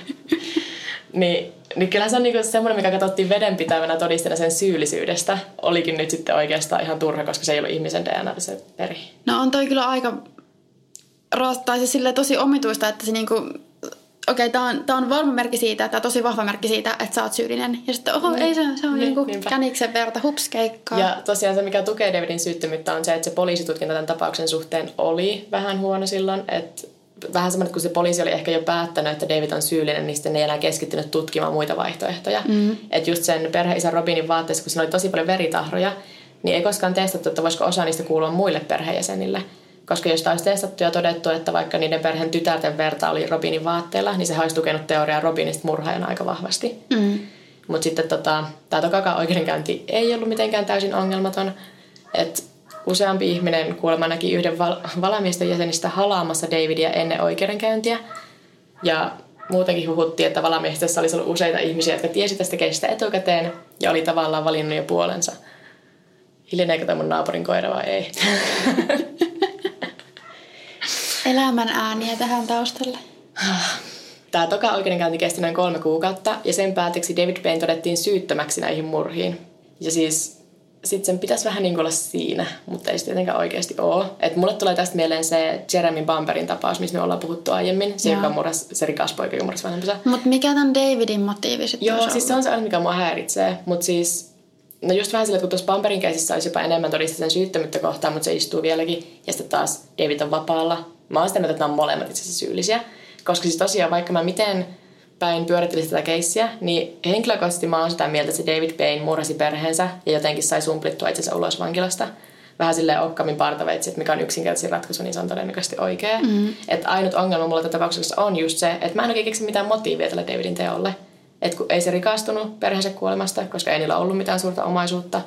Niin, niin kyllä se on niinku semmoinen, mikä katsottiin vedenpitävänä todisteena sen syyllisyydestä, olikin nyt sitten oikeastaan ihan turha, koska se ei ollut ihmisen DNA se peri. No on toi kyllä aika tai se tosi omituista, että se niinku okei, okay, tämä on, on varma merkki siitä, että tosi vahva merkki siitä, että sä oot syyllinen. Ja sitten, oho, niin. ei se, se on niin, niin käniksen verta, hups, keikkaa. Ja tosiaan se, mikä tukee Davidin syyttömyyttä, on se, että se poliisitutkinta tämän tapauksen suhteen oli vähän huono silloin. Että vähän semmoinen, kun se poliisi oli ehkä jo päättänyt, että David on syyllinen, niin sitten ne ei enää keskittynyt tutkimaan muita vaihtoehtoja. Mm. Että just sen perheisän Robinin vaatteessa, kun siinä oli tosi paljon veritahroja, niin ei koskaan testattu, että voisiko osa niistä kuulua muille perheenjäsenille. Koska jos olisi testattu ja todettu, että vaikka niiden perheen tytärten verta oli Robinin vaatteella, niin se olisi tukenut teoriaa Robinista murhaajana aika vahvasti. Mm. Mutta sitten tota, tämä tokakaan oikeudenkäynti ei ollut mitenkään täysin ongelmaton. Et useampi ihminen kuulemma näki yhden val- valamiestön jäsenistä halaamassa Davidia ennen oikeudenkäyntiä. Ja muutenkin huhuttiin, että valamiehistössä olisi ollut useita ihmisiä, jotka tiesi tästä keistä etukäteen ja oli tavallaan valinnut jo puolensa. Hiljeneekö tämä mun naapurin koira vai ei? elämän ääniä tähän taustalle. Tämä toka oikeudenkäynti kesti noin kolme kuukautta ja sen päätöksi David Payne todettiin syyttömäksi näihin murhiin. Ja siis sitten sen pitäisi vähän niin olla siinä, mutta ei se tietenkään oikeasti ole. Et mulle tulee tästä mieleen se Jeremy Bamberin tapaus, missä me ollaan puhuttu aiemmin. Se, joka murras, se rikas poika, joka murrasi vanhempansa. Mutta mikä tämän Davidin motiivi sitten Joo, siis se on se aina, mikä mua häiritsee. Mutta siis, no just vähän sillä, että kun tuossa Bamberin keisissä olisi jopa enemmän todistetun syyttömyyttä kohtaan, mutta se istuu vieläkin. Ja sitten taas David on vapaalla Mä oon sitä mieltä, että nämä on molemmat itse asiassa syyllisiä. Koska siis tosiaan, vaikka mä miten päin pyörittelisin tätä keissiä, niin henkilökohtaisesti mä oon sitä mieltä, että se David Payne murrasi perheensä ja jotenkin sai sumplittua itsensä ulos vankilasta. Vähän silleen okkamin partaveitsi, että mikä on yksinkertaisin ratkaisu, niin se on todennäköisesti oikea. Mm. Että ainut ongelma mulla tätä tapauksessa on just se, että mä en oikein keksi mitään motiivia tälle Davidin teolle. Että kun ei se rikastunut perheensä kuolemasta, koska ei niillä ollut mitään suurta omaisuutta.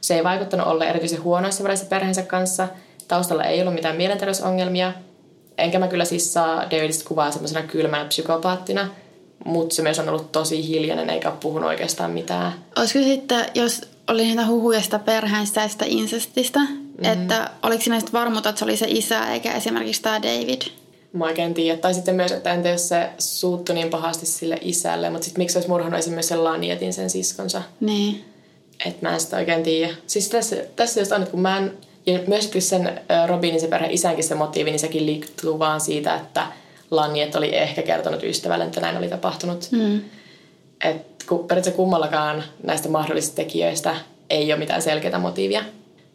Se ei vaikuttanut olla erityisen huonoissa välissä perheensä kanssa. Taustalla ei ollut mitään mielenterveysongelmia enkä mä kyllä siis saa Davidista kuvaa semmoisena kylmänä psykopaattina, mutta se myös on ollut tosi hiljainen eikä ole puhunut oikeastaan mitään. Olisiko sitten, jos oli niitä huhuja sitä perheestä ja sitä incestistä, mm-hmm. että oliko siinä sitten varmuutta, että se oli se isä eikä esimerkiksi tämä David? Mä oikein tiedä. Tai sitten myös, että entä jos se suuttui niin pahasti sille isälle, mutta sitten miksi olisi murhannut esimerkiksi sen Lanietin sen siskonsa? Niin. Että mä en sitä oikein tiedä. Siis tässä, tässä just on, että kun mä en ja myöskin sen Robinin se perhe isänkin se motiivi, niin sekin liittyy vaan siitä, että Lanniet oli ehkä kertonut ystävälle, että näin oli tapahtunut. Mm. Et periaatteessa kummallakaan näistä mahdollisista tekijöistä ei ole mitään selkeää motiivia.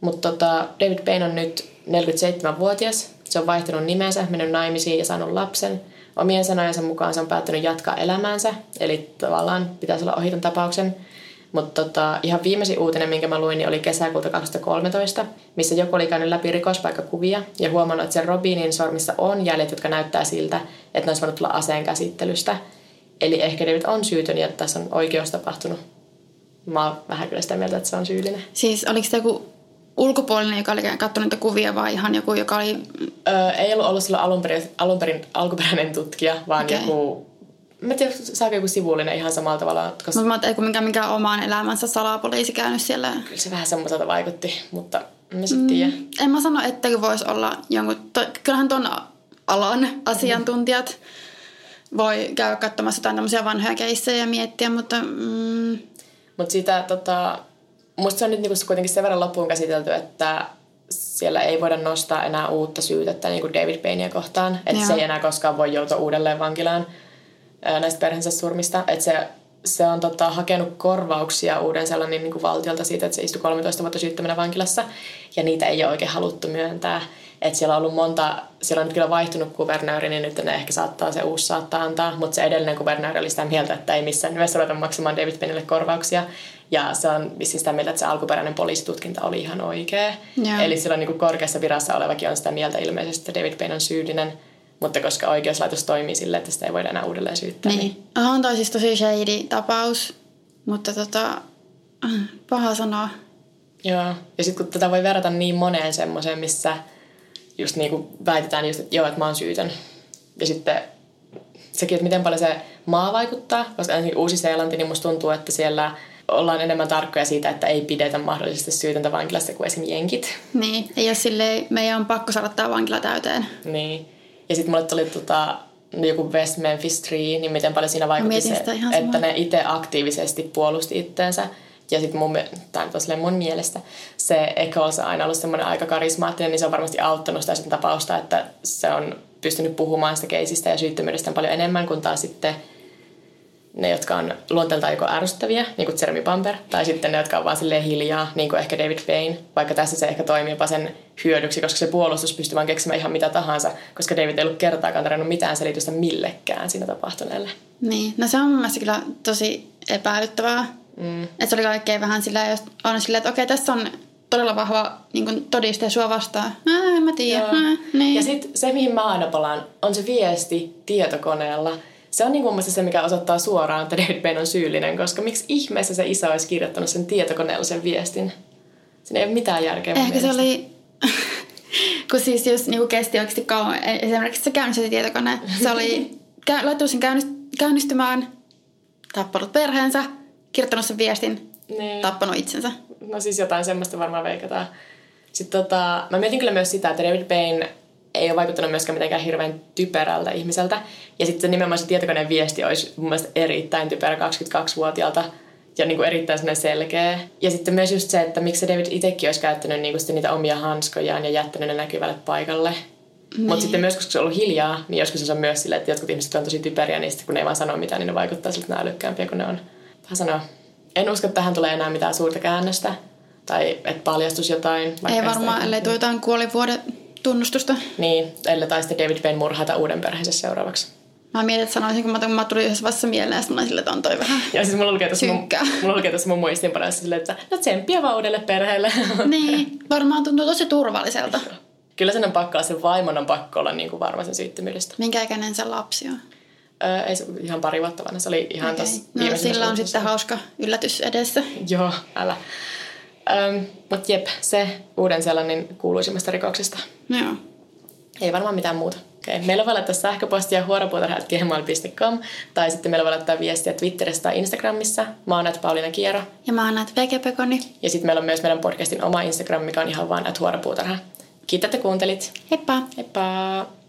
Mutta tota, David Payne on nyt 47-vuotias. Se on vaihtanut nimensä, mennyt naimisiin ja saanut lapsen. Omien sanojensa mukaan se on päättänyt jatkaa elämäänsä, eli tavallaan pitäisi olla ohiton tapauksen. Mutta tota, ihan viimeisin uutinen, minkä mä luin, niin oli kesäkuuta 2013, missä joku oli käynyt läpi rikospaikkakuvia ja huomannut, että sen Robinin sormissa on jäljet, jotka näyttää siltä, että ne olisi voinut tulla aseen käsittelystä. Eli ehkä David on syytön ja tässä on oikeus tapahtunut. Mä oon vähän kyllä sitä mieltä, että se on syyllinen. Siis oliko se joku ulkopuolinen, joka oli katsonut niitä kuvia vai ihan joku, joka oli... Öö, ei ollut ollut silloin alun perin, alun perin alkuperäinen tutkija, vaan okay. joku Mä en tiedä, saako joku sivullinen ihan samalla tavalla. Koska... Mutta mä ajattelin, mikä minkään omaan elämänsä salapoliisi käynyt siellä. Kyllä se vähän semmoiselta vaikutti, mutta en sitten tiedä. Mm, en mä sano, etteikö voisi olla jonkun... To, kyllähän ton alan asiantuntijat voi käydä katsomassa jotain tämmöisiä vanhoja keissejä ja miettiä, mutta... Mm. Mutta sitä tota... Musta se on nyt niinku kuitenkin sen verran loppuun käsitelty, että siellä ei voida nostaa enää uutta syytettä niin kuin David Payneä kohtaan. Että se ei enää koskaan voi joutua uudelleen vankilaan näistä perheensä surmista. Että se, se on tota, hakenut korvauksia uuden sellainen niin kuin valtiolta siitä, että se istui 13 vuotta syyttämänä vankilassa. Ja niitä ei ole oikein haluttu myöntää. Että siellä on ollut monta, siellä on nyt kyllä vaihtunut kuvernööri, niin nyt ne ehkä saattaa se uusi saattaa antaa. Mutta se edellinen kuvernööri oli sitä mieltä, että ei missään nimessä ruveta maksamaan David Pennille korvauksia. Ja se on vissiin sitä mieltä, että se alkuperäinen poliisitutkinta oli ihan oikea. Yeah. Eli silloin niin kuin korkeassa virassa olevakin on sitä mieltä ilmeisesti, että David Payne on syyllinen. Mutta koska oikeuslaitos toimii silleen, että sitä ei voida enää uudelleen syyttää. Niin. niin... On toi siis tosi shady tapaus, mutta tota, paha sanoa. Joo, ja sitten kun tätä voi verrata niin moneen semmoiseen, missä just niin kuin väitetään just, että joo, että mä oon syytön. Ja sitten sekin, että miten paljon se maa vaikuttaa, koska ainakin Uusi-Seelanti, niin musta tuntuu, että siellä ollaan enemmän tarkkoja siitä, että ei pidetä mahdollisesti syytöntä vankilasta kuin esim. jenkit. Niin, ole silleen, meidän on pakko saada tämä vankila täyteen. Niin. Ja sitten mulle tuli tota, joku West Memphis 3, niin miten paljon siinä vaikutti se, että ne itse aktiivisesti puolusti itteensä. Ja sitten mun, tai mun mielestä se Echoes on aina ollut semmoinen aika karismaattinen, niin se on varmasti auttanut sitä sitten tapausta, että se on pystynyt puhumaan sitä keisistä ja syyttömyydestä paljon enemmän kuin taas sitten ne, jotka on luonteeltaan joko ärsyttäviä, niin kuin Jeremy Bumper, tai sitten ne, jotka on vaan silleen hiljaa, niin kuin ehkä David Payne, vaikka tässä se ehkä toimii jopa sen hyödyksi, koska se puolustus pystyy vaan keksimään ihan mitä tahansa, koska David ei ollut kertaakaan tarjonnut mitään selitystä millekään siinä tapahtuneelle. Niin, no se on mun mielestä kyllä tosi epäilyttävää. Mm. Että se oli kaikkein vähän sillä, jos on silleen, että okei, tässä on todella vahva niin todiste sua vastaan. Ää, en mä tiedä. Ää, niin. Ja sitten se, mihin mä aina palaan, on se viesti tietokoneella – se on niin kuin se, mikä osoittaa suoraan, että David Payne on syyllinen, koska miksi ihmeessä se isä olisi kirjoittanut sen tietokoneella sen viestin? Siinä ei ole mitään järkeä Ehkä se oli, kun siis jos niin kuin kesti oikeasti kauan, esimerkiksi se käynnisti tietokone, se oli, laittu sen käynnistymään, tappanut perheensä, kirjoittanut sen viestin, niin. tappanut itsensä. No siis jotain semmoista varmaan veikataan. Sitten tota, mä mietin kyllä myös sitä, että David Payne ei ole vaikuttanut myöskään mitenkään hirveän typerältä ihmiseltä. Ja sitten se nimenomaan se tietokoneen viesti olisi mun mielestä erittäin typerä 22-vuotiaalta ja niin kuin erittäin selkeä. Ja sitten myös just se, että miksi David itsekin olisi käyttänyt niin kuin niitä omia hanskojaan ja jättänyt ne näkyvälle paikalle. Niin. Mutta sitten myös, koska se on ollut hiljaa, niin joskus se on myös silleen, että jotkut ihmiset on tosi typeriä, niin sitten kun ne ei vaan sano mitään, niin ne vaikuttaa siltä älykkäämpiä kuin ne on. Vähän sanoa. En usko, että tähän tulee enää mitään suurta käännöstä. Tai että paljastus jotain. Ei varmaan, ellei tuo jotain kuolivuoden tunnustusta. Niin, ellei tai sitten David Payne murhata uuden perheensä seuraavaksi. Mä mietin, että sanoisin, kun mä, mä tulin yhdessä vasta mieleen, että mä sille, että on toi vähän Ja siis mulla lukee tuossa mun, mulla lukee tuossa mun muistinpanoissa silleen, että no tsemppiä vaan uudelle perheelle. Niin, varmaan tuntuu tosi turvalliselta. Kyllä sen on pakko olla, sen vaimon on pakko olla niin kuin varma sen syyttömyydestä. Minkä ikäinen se lapsi on? Öö, ei se ihan pari vuotta vanha, se oli ihan okay. tässä No sillä on sitten hauska yllätys edessä. Joo, älä. Öm, Mutta jep, se uuden sellainen kuuluisimmasta rikoksesta. Joo. Ei varmaan mitään muuta. Okay. Meillä voi laittaa sähköpostia huoropuutarha.gmail.com tai sitten meillä voi laittaa viestiä Twitterissä tai Instagramissa. Mä oon Pauliina Kiero. Ja mä oon Vegepekoni. Ja sitten meillä on myös meidän podcastin oma Instagram, mikä on ihan vaan huoropuutarha. Kiitos, että kuuntelit. Heippa! Heippa!